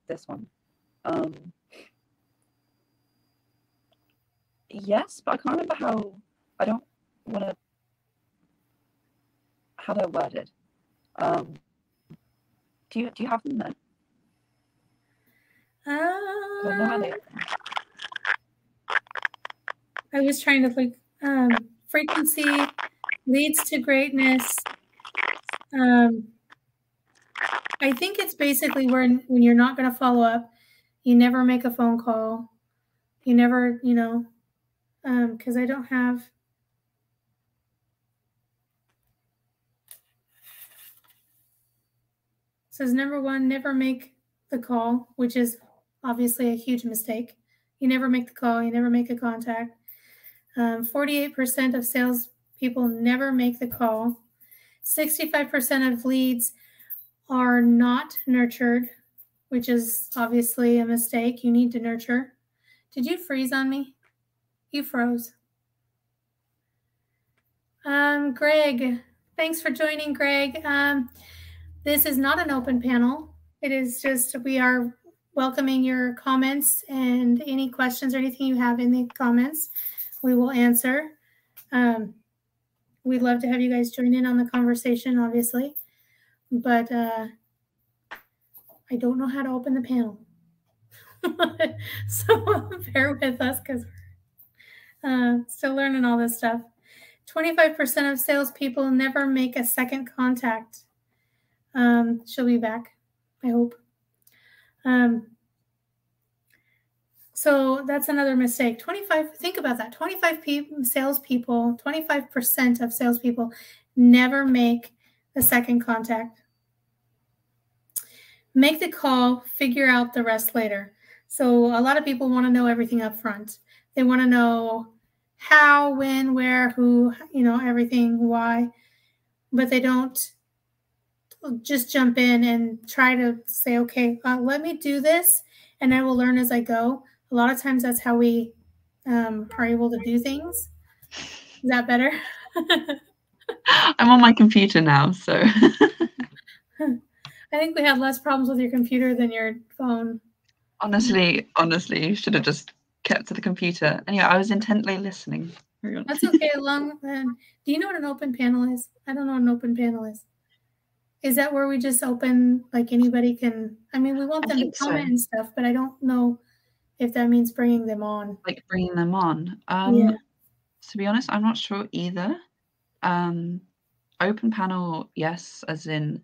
this one. Um. Yes, but I can't remember how. I don't want to. How they're worded. Um. Do you do you have them then? 'Cause I know how they. Uh, I was trying to like um, frequency leads to greatness. Um, I think it's basically when when you're not going to follow up, you never make a phone call, you never, you know, because I don't have. Says number one, never make the call, which is obviously a huge mistake. You never make the call, you never make a contact. Um, 48% of salespeople never make the call. 65% of leads are not nurtured. which is obviously a mistake. You need to nurture. Did you freeze on me? You froze. Um, Greg, thanks for joining, Greg. Um, this is not an open panel. It is just we are welcoming your comments and any questions or anything you have in the comments, we will answer. Um, we'd love to have you guys join in on the conversation, obviously, but uh, I don't know how to open the panel. (laughs) so (laughs) bear with us because we're uh, still learning all this stuff. 25% of salespeople never make a second contact. Um, she'll be back, I hope. Um, so that's another mistake. 25, think about that. 25 people, salespeople, 25% of salespeople never make the second contact. Make the call, figure out the rest later. So a lot of people want to know everything up front. They want to know how, when, where, who, you know, everything, why, but they don't just jump in and try to say, okay, uh, let me do this and I will learn as I go. A lot of times that's how we um, are able to do things. Is that better? (laughs) I'm on my computer now, so. (laughs) I think we had less problems with your computer than your phone. Honestly, honestly, you should have just kept to the computer. Anyway, I was intently listening. That's okay. Long. Um, do you know what an open panel is? I don't know what an open panel is. Is that where we just open like anybody can? I mean, we want them to comment so. and stuff, but I don't know if that means bringing them on. Like bringing them on. Um, yeah. To be honest, I'm not sure either. Um, open panel, yes, as in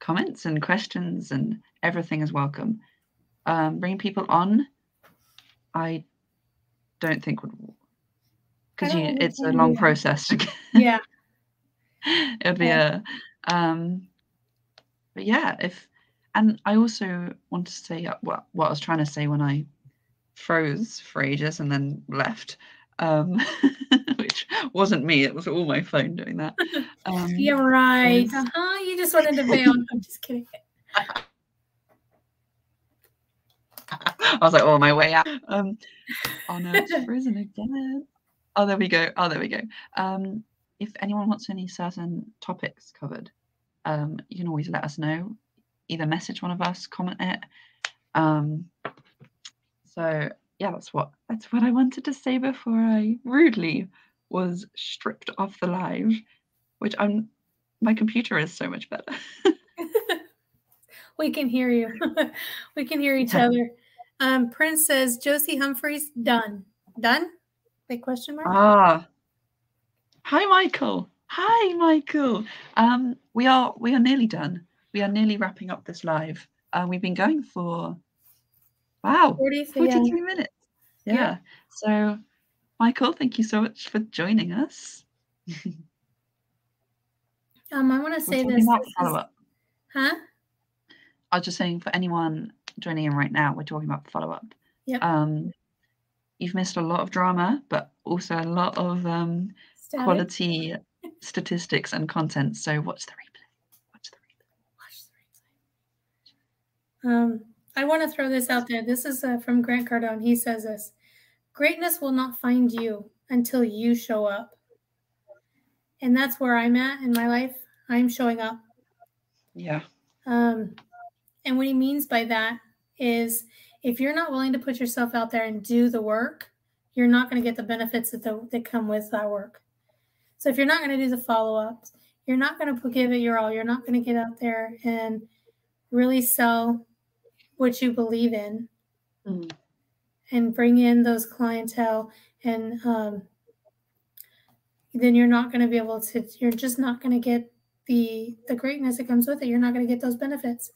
comments and questions and everything is welcome. Um, bringing people on, I don't think would because it's a long process. (laughs) yeah, (laughs) it would be yeah. a um, but yeah, if and I also want to say uh, what what I was trying to say when I froze for ages and then left, um, (laughs) wasn't me. It was all my phone doing that. (laughs) Um, You're right. Uh-huh. You just wanted to bail. (laughs) I'm just kidding. I was like, oh, my way out. Um, oh no, it's (laughs) frozen again. Oh, there we go. Oh, there we go. Um, if anyone wants any certain topics covered, um, you can always let us know. Either message one of us, comment it. Um, so yeah, that's what that's what I wanted to say before I rudely was stripped off the live, which I'm my computer is so much better. (laughs) we can hear you. (laughs) we can hear each other. Um, Prince says Josie Humphreys done. Done? Big question mark. Ah. Hi, Michael. Hi, Michael. Um, we are we are nearly done. We are nearly wrapping up this live. Uh, we've been going for wow 40, 43 yeah. minutes. Yeah. yeah. So, Michael, thank you so much for joining us. (laughs) um, I want to say this. follow up. Huh? I was just saying for anyone joining in right now, we're talking about follow up. Yeah. Um, you've missed a lot of drama, but also a lot of um, quality (laughs) statistics and content. So watch the replay. Watch the replay. Watch the replay. Um, I want to throw this out there. This is uh, from Grant Cardone. He says this Greatness will not find you until you show up. And that's where I'm at in my life. I'm showing up. Yeah. Um, and what he means by that is if you're not willing to put yourself out there and do the work, you're not going to get the benefits that, the, that come with that work. So if you're not going to do the follow ups, you're not going to give it your all. You're not going to get out there and really sell what you believe in mm. And bring in those clientele. And um, then you're not going to be able to, you're just not going to get the the greatness that comes with it. You're not going to get those benefits.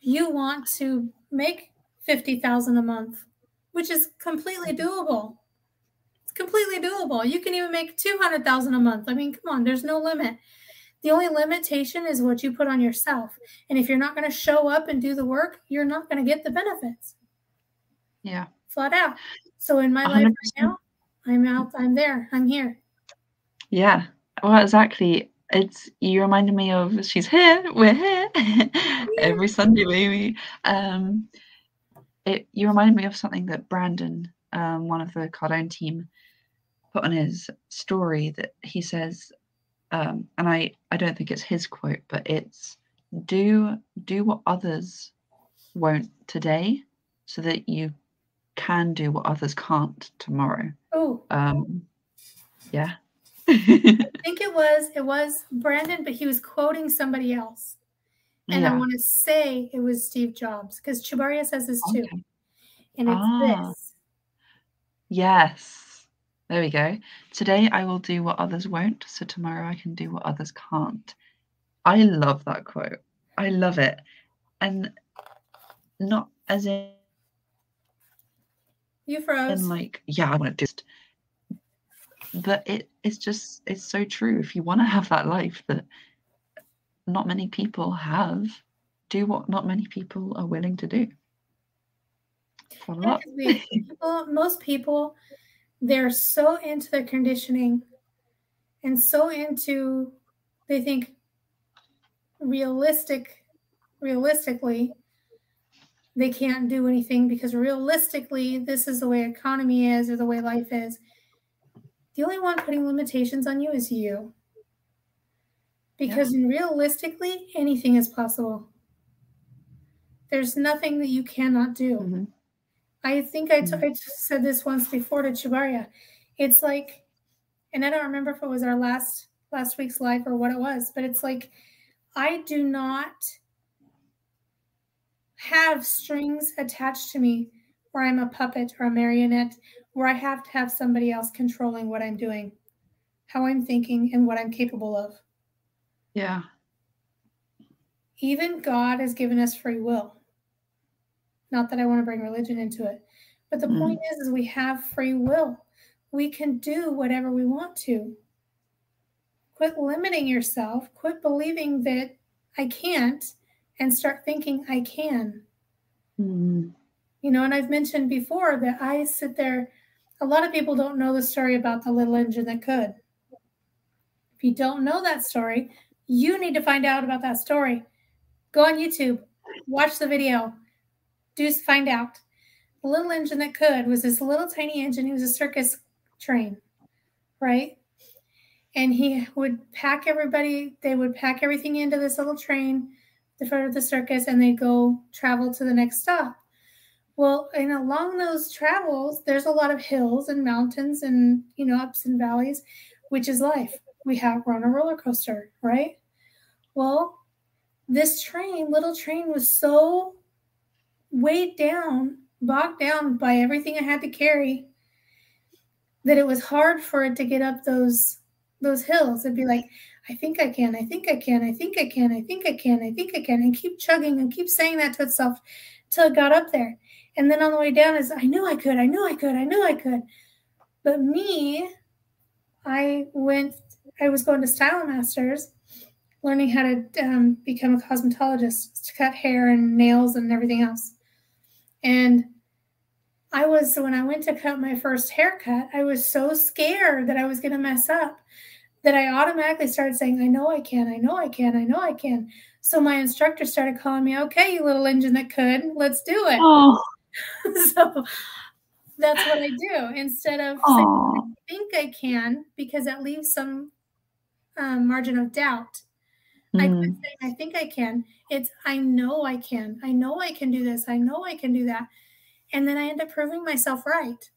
You want to make 50,000 a month, which is completely doable It's completely doable. You can even make 200,000 a month. I mean, come on, there's no limit. The only limitation is what you put on yourself. And if you're not going to show up and do the work, you're not going to get the benefits. Yeah. Flat out. So in my 100%. life right now, I'm out, I'm there, I'm here. Yeah. Well, exactly. it's you reminded me of she's here, we're here (laughs) every Sunday, baby. Um, it you reminded me of something that Brandon, um, one of the Cardone team, put on his story that he says, um, and I I don't think it's his quote, but it's do do what others won't today, so that you can do what others can't tomorrow. Oh, Um, yeah. I (laughs) think it was it was Brandon, but he was quoting somebody else. And I want to say it was Steve Jobs because Chubaria says this too. Okay. And it's Ah. this. Yes. There we go. Today I will do what others won't, so tomorrow I can do what others can't. I love that quote. I love it. And not as in, You froze. And like, yeah, I want to just. But it it's just it's so true. If you want to have that life that not many people have, do what not many people are willing to do. Follow up. (laughs) people, most people, they're so into their conditioning and so into, they think realistic, realistically, they can't do anything because realistically, this is the way economy is or the way life is. The only one putting limitations on you is you. Because realistically, anything is possible. There's nothing that you cannot do. Mhm. I think I, t- Mm. I t- said this once before to Chibaria. It's like, and I don't remember if it was our last last week's live or what it was, but it's like I do not have strings attached to me where I'm a puppet or a marionette, where I have to have somebody else controlling what I'm doing, how I'm thinking, and what I'm capable of. Yeah. even God has given us free will. Not that I want to bring religion into it, but the Mm. point is, is we have free will. We can do whatever we want to. Quit limiting yourself. Quit believing that I can't, and start thinking I can. Mm. You know, and I've mentioned before that I sit there. A lot of people don't know the story about the little engine that could. If you don't know that story, you need to find out about that story. Go on YouTube, watch the video, do find out. The little engine that could was this little tiny engine. He was a circus train, right? And he would pack everybody, they would pack everything into this little train for the circus and they'd go travel to the next stop. Well, and along those travels, there's a lot of hills and mountains and, you know, ups and valleys, which is life. We have we're on a roller coaster, right? Well, this train, little train, was so weighed down, bogged down by everything I had to carry, that it was hard for it to get up those those hills. It'd be like, I think I can, I think I can, I think I can, I think I can, I think I can, and keep chugging and keep saying that to itself till it got up there. And then on the way down is I knew I could, I knew I could, I knew I could. But me, I went, I was going to Style Masters, learning how to um, become a cosmetologist to cut hair and nails and everything else. And I was, when I went to cut my first haircut, I was so scared that I was going to mess up that I automatically started saying, I know I can, I know I can, I know I can. So my instructor started calling me, okay, you little engine that could, let's do it. Oh, (laughs) so that's what I do instead of saying, oh. I think I can, because that leaves some um, margin of doubt. I quit Mm. saying I think I can. It's I know I can. I know I can do this. I know I can do that. And then I end up proving myself right.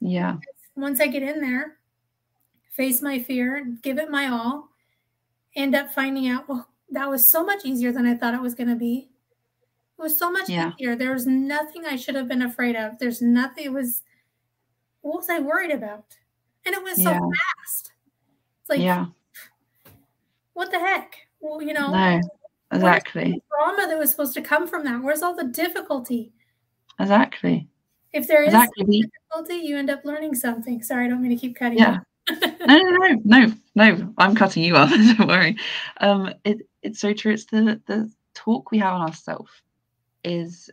Yeah. Once I get in there, face my fear, give it my all, end up finding out, well, that was so much easier than I thought it was going to be. It was so much Yeah. easier. There was nothing I should have been afraid of. There's nothing. It was, what was I worried about? And it was so Yeah. fast. It's like, yeah. what the heck? Well, you know, No. Exactly. trauma that was supposed to come from that? Where's all the difficulty? Exactly. If there is Exactly. Difficulty, you end up learning something. Sorry, I don't mean to keep cutting yeah. you. No, no, no, no, no. I'm cutting you off. (laughs) Don't worry. Um, it, it's so true. It's the the talk we have on ourselves is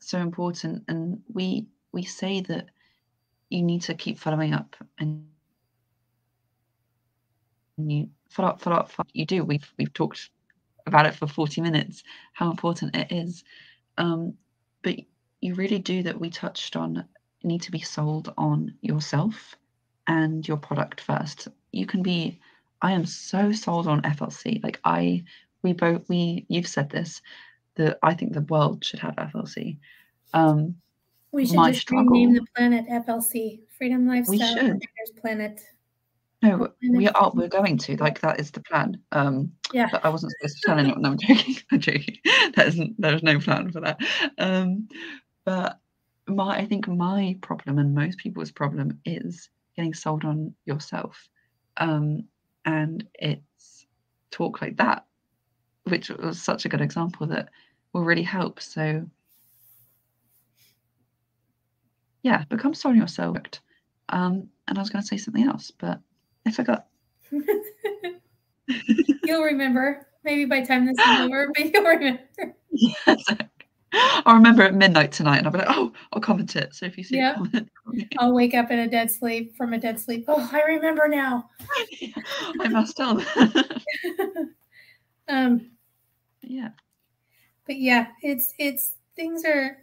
so important, and we we say that you need to keep following up and you follow up, follow up, follow up. You do. We've we've talked about it for 40 minutes, how important it is. Um, but you really do that we touched on need to be sold on yourself and your product first. You can be I am so sold on FLC. Like I we both we you've said this that I think the world should have FLC. Um We should just rename the planet FLC, Freedom Lifestyle should. Planet. no, we are we're going to like that is the plan. Um Yeah. but I wasn't supposed to tell anyone. No, I'm joking. (laughs) I'm joking. That isn't there's no plan for that. Um but my I think my problem and most people's problem is getting sold on yourself. Um and it's talk like that, which was such a good example that will really help. So yeah, become sold on yourself. Um and I was gonna say something else, but I forgot. (laughs) (laughs) you'll remember. Maybe by time this is over, but you'll remember. (laughs) Yes. (laughs) I'll remember at midnight tonight and I'll be like, oh, I'll comment it. So if you see Yeah. (laughs) I'll wake up in a dead sleep from a dead sleep. Oh, I remember now. (laughs) I must tell. Um, yeah. but yeah, it's it's things are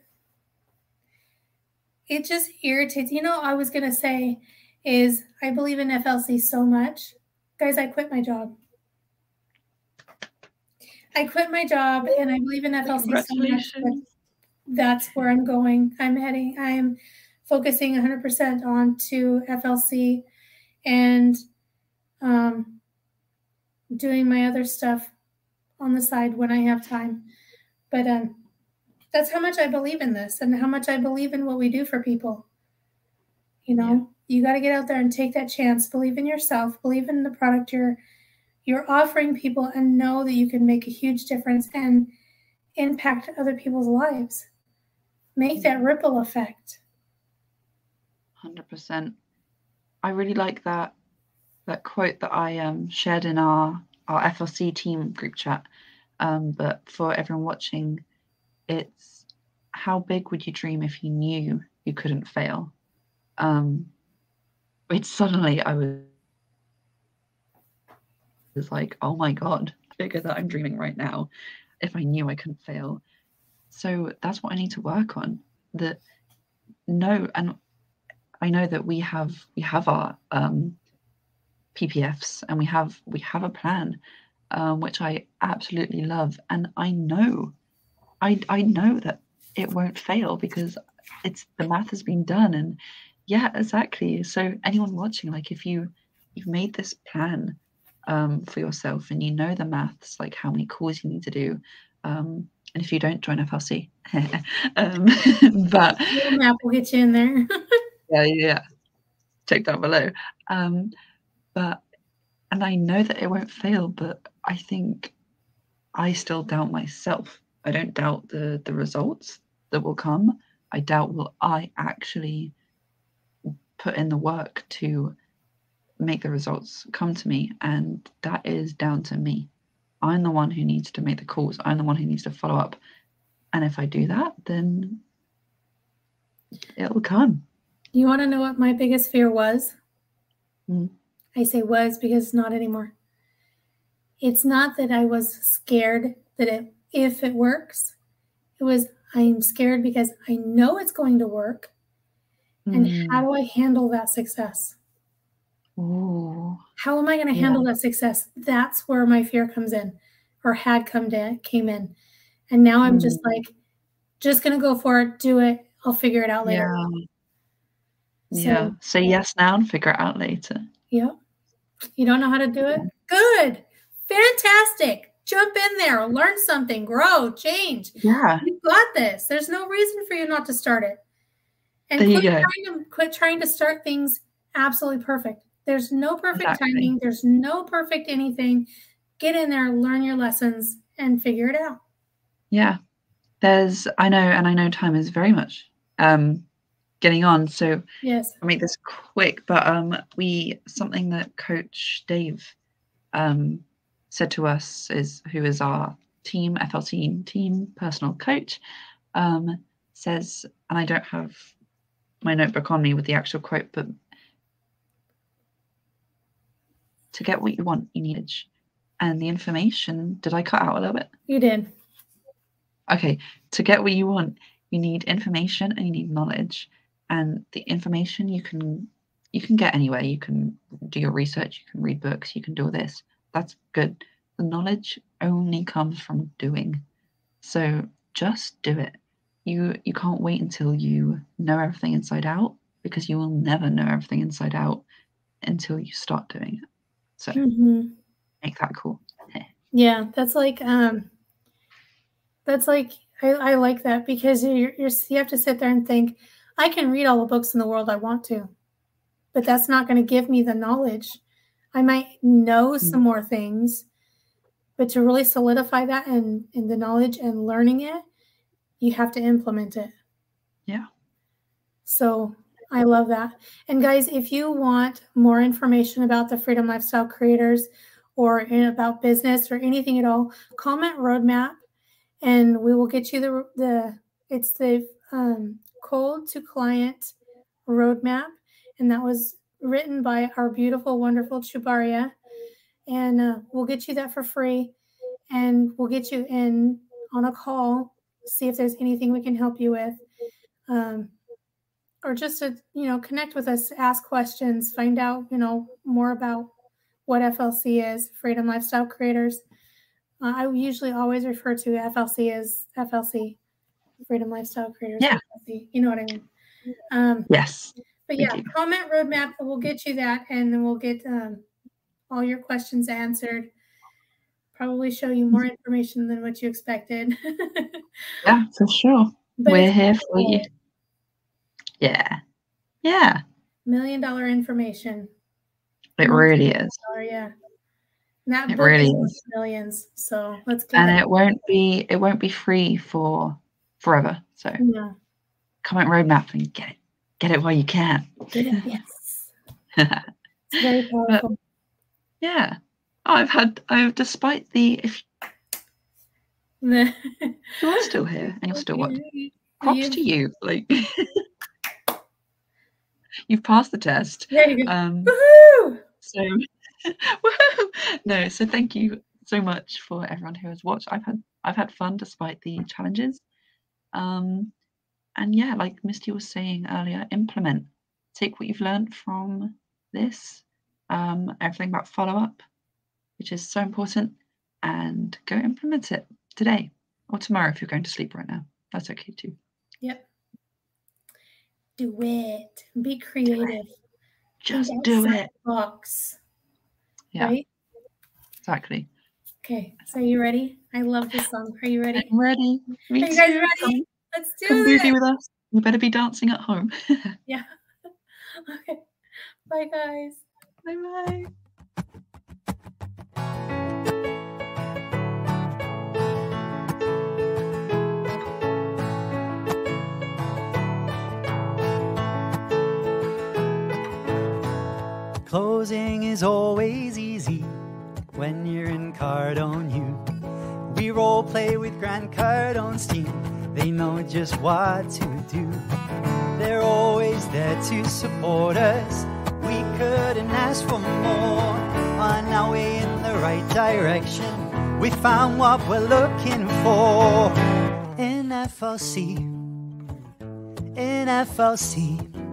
it just irritates. You know, I was gonna say is I believe in FLC so much. Guys, I quit my job. I quit my job and I believe in FLC so much. that's where I'm going. I'm heading, I'm focusing 100% on to FLC and um, doing my other stuff on the side when I have time. But um, that's how much I believe in this and how much I believe in what we do for people. You know, you got to get out there and take that chance. Believe in yourself. Believe in the product you're you're offering people, and know that you can make a huge difference and impact other people's lives. Make that ripple effect. Hundred percent. I really like that that quote that I um shared in our our FLC team group chat. Um, but for everyone watching, it's how big would you dream if you knew you couldn't fail? Um, which suddenly I was was like, oh my god, bigger that I'm dreaming right now. If I knew I couldn't fail, so that's what I need to work on. That no, and I know that we have we have our um, PPFs and we have we have a plan, um, which I absolutely love, and I know, I I know that it won't fail because it's the math has been done, and yeah, exactly. So anyone watching, like if you you've made this plan um, for yourself and you know the maths, like how many calls you need to do. Um, and if you don't join FLC, (laughs) um, (laughs) but map will get you in there. (laughs) yeah, yeah, check down below. Um, but and I know that it won't fail, but I think I still doubt myself. I don't doubt the the results that will come. I doubt will I actually put in the work to make the results come to me, and that is down to me. I'm the one who needs to make the calls. I'm the one who needs to follow up. And if I do that, then it'll come. you want to know what my biggest fear was? Mm. I say was because it's not anymore. It's not that I was scared that it if it works. It was I'm scared because I know it's going to work. And Mm. how do I handle that success? Ooh. How am I going to Yeah. handle that success? That's where my fear comes in or had come to came in. And now I'm just Mm. like just going to go for it, do it. I'll figure it out later. Yeah. Yeah. So- Say yes now and figure it out later. Yeah. You don't know how to do it? Good. Fantastic. Jump in there, learn something, grow, change. Yeah. You got this. There's no reason for you not to start it. And quit trying, to, quit trying to start things absolutely perfect. There's no perfect Exactly. timing. There's no perfect anything. Get in there, learn your lessons, and figure it out. Yeah. There's I know and I know time is very much um getting on. So Yes. I'll make this quick, but um we something that Coach Dave um said to us is who is our team FLC team personal coach um says and I don't have my notebook on me with the actual quote, but to get what you want, you need knowledge. And the information, did I cut out a little bit? You did. Okay, to get what you want, you need information and you need knowledge. And the information you can you can get anywhere. You can do your research, you can read books, you can do all this. That's good. The knowledge only comes from doing. So just do it. You you can't wait until you know everything inside out because you will never know everything inside out until you start doing it. So Mhm. make that cool. Yeah, that's like um that's like I, I like that because you're, you're you have to sit there and think I can read all the books in the world I want to, but that's not going to give me the knowledge. I might know some more things, but to really solidify that and in the knowledge and learning it, you have to implement it. Yeah. So I love that. And guys, if you want more information about the Freedom Lifestyle Creators or about business or anything at all, comment roadmap and we will get you the the it's the um, cold to client roadmap. And that was written by our beautiful wonderful chubaria. And uh, we'll get you that for free and we'll get you in on a call see if there's anything we can help you with. Um, or just to you know connect with us ask questions find out you know more about what flc is freedom lifestyle creators uh, I usually always refer to FLC as FLC, Freedom Lifestyle Creators. Yeah. FLC, you know what I mean. Um, Yes. but yeah, comment roadmap. We'll get you that, and then we'll get um, all your questions answered. Probably show you more information than what you expected. (laughs) Yeah, for sure. but We're here for you. Yeah. Yeah. Million dollar information. It really is. Oh yeah. And that It really is millions. So let's get And it. it won't be it won't be free for forever. So Yeah. comment roadmap and get it. Get it while you can. Get it. (laughs) Yes. It's very (laughs) powerful. yeah. I've had I've despite the if (laughs) you are still here and you're still watching, props to you. Like you've passed the test. There you. Um Woohoo! so (laughs) woohoo! no, so thank you so much for everyone who has watched. I've had I've had fun despite the challenges. Um and yeah, like Misty was saying earlier, implement. Take what you've learned from this, um, everything about follow up, which is so important, and go implement it today or tomorrow if you're going to sleep right now. That's okay too. Yep. Do it. Be creative. Just do it. Box. Yeah. Right? Exactly. Okay. So you ready? I love this song. Are you ready? I'm ready. Me Are you guys too. ready? Let's do come boogie with us. You better be dancing at home. (laughs) Yeah. (laughs) okay. Bye, guys. bye bye. Closing is always easy when you're in Cardone U. We role play with Grant Cardone's team. They know just what to do. They're always there to support us. We couldn't ask for more. On our way in the right direction, we found what we're looking for. In FLC, in FLC.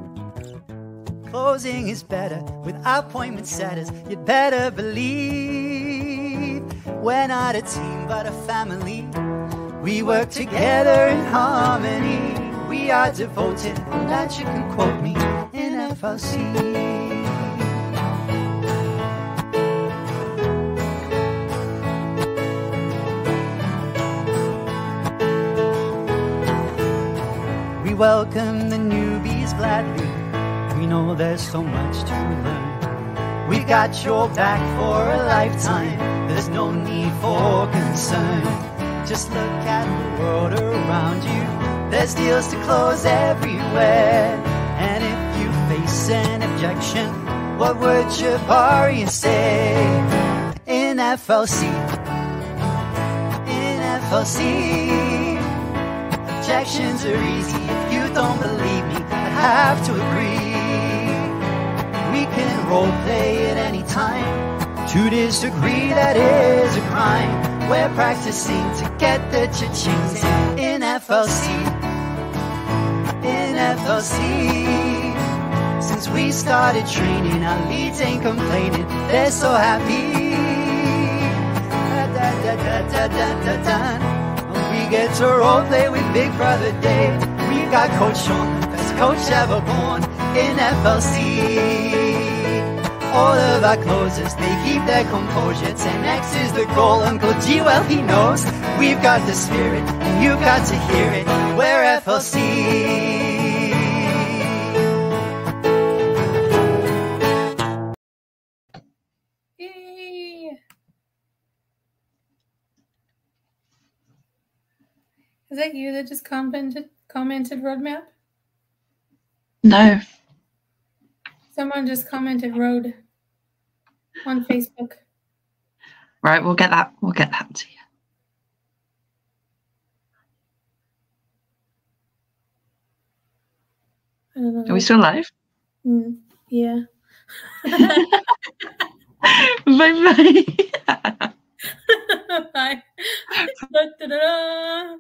Closing is better with appointment setters. You'd better believe we're not a team but a family. We work together in harmony. We are devoted, and that you can quote me in FLC. We welcome the newbies gladly. We know there's so much to learn. We've got your back for a lifetime. There's no need for concern. Just look at the world around you. There's deals to close everywhere. And if you face an objection, what would Jabari say? In FLC, in FLC. Objections are easy if you don't believe me. I have to agree. We can role play at any time. To disagree, that is a crime. We're practicing to get the cha-chings in FLC. In FLC. Since we started training, our leads ain't complaining. They're so happy. Da, da, da, we get to role play with Big Brother Dave, we got Coach Sean, best coach ever born in FLC. All of our closers, they keep their composure. 10x is the goal, Uncle G, well, he knows. We've got the spirit, and you've got to hear it. We're FLC. Yay! Is that you that just commented commented roadmap? No. Someone just commented road on Facebook. Right, we'll get that. We'll get that to you. I don't know. Are we still live? Mm, yeah. (laughs) bye bye. (laughs) Bye. (laughs) Da-da-da.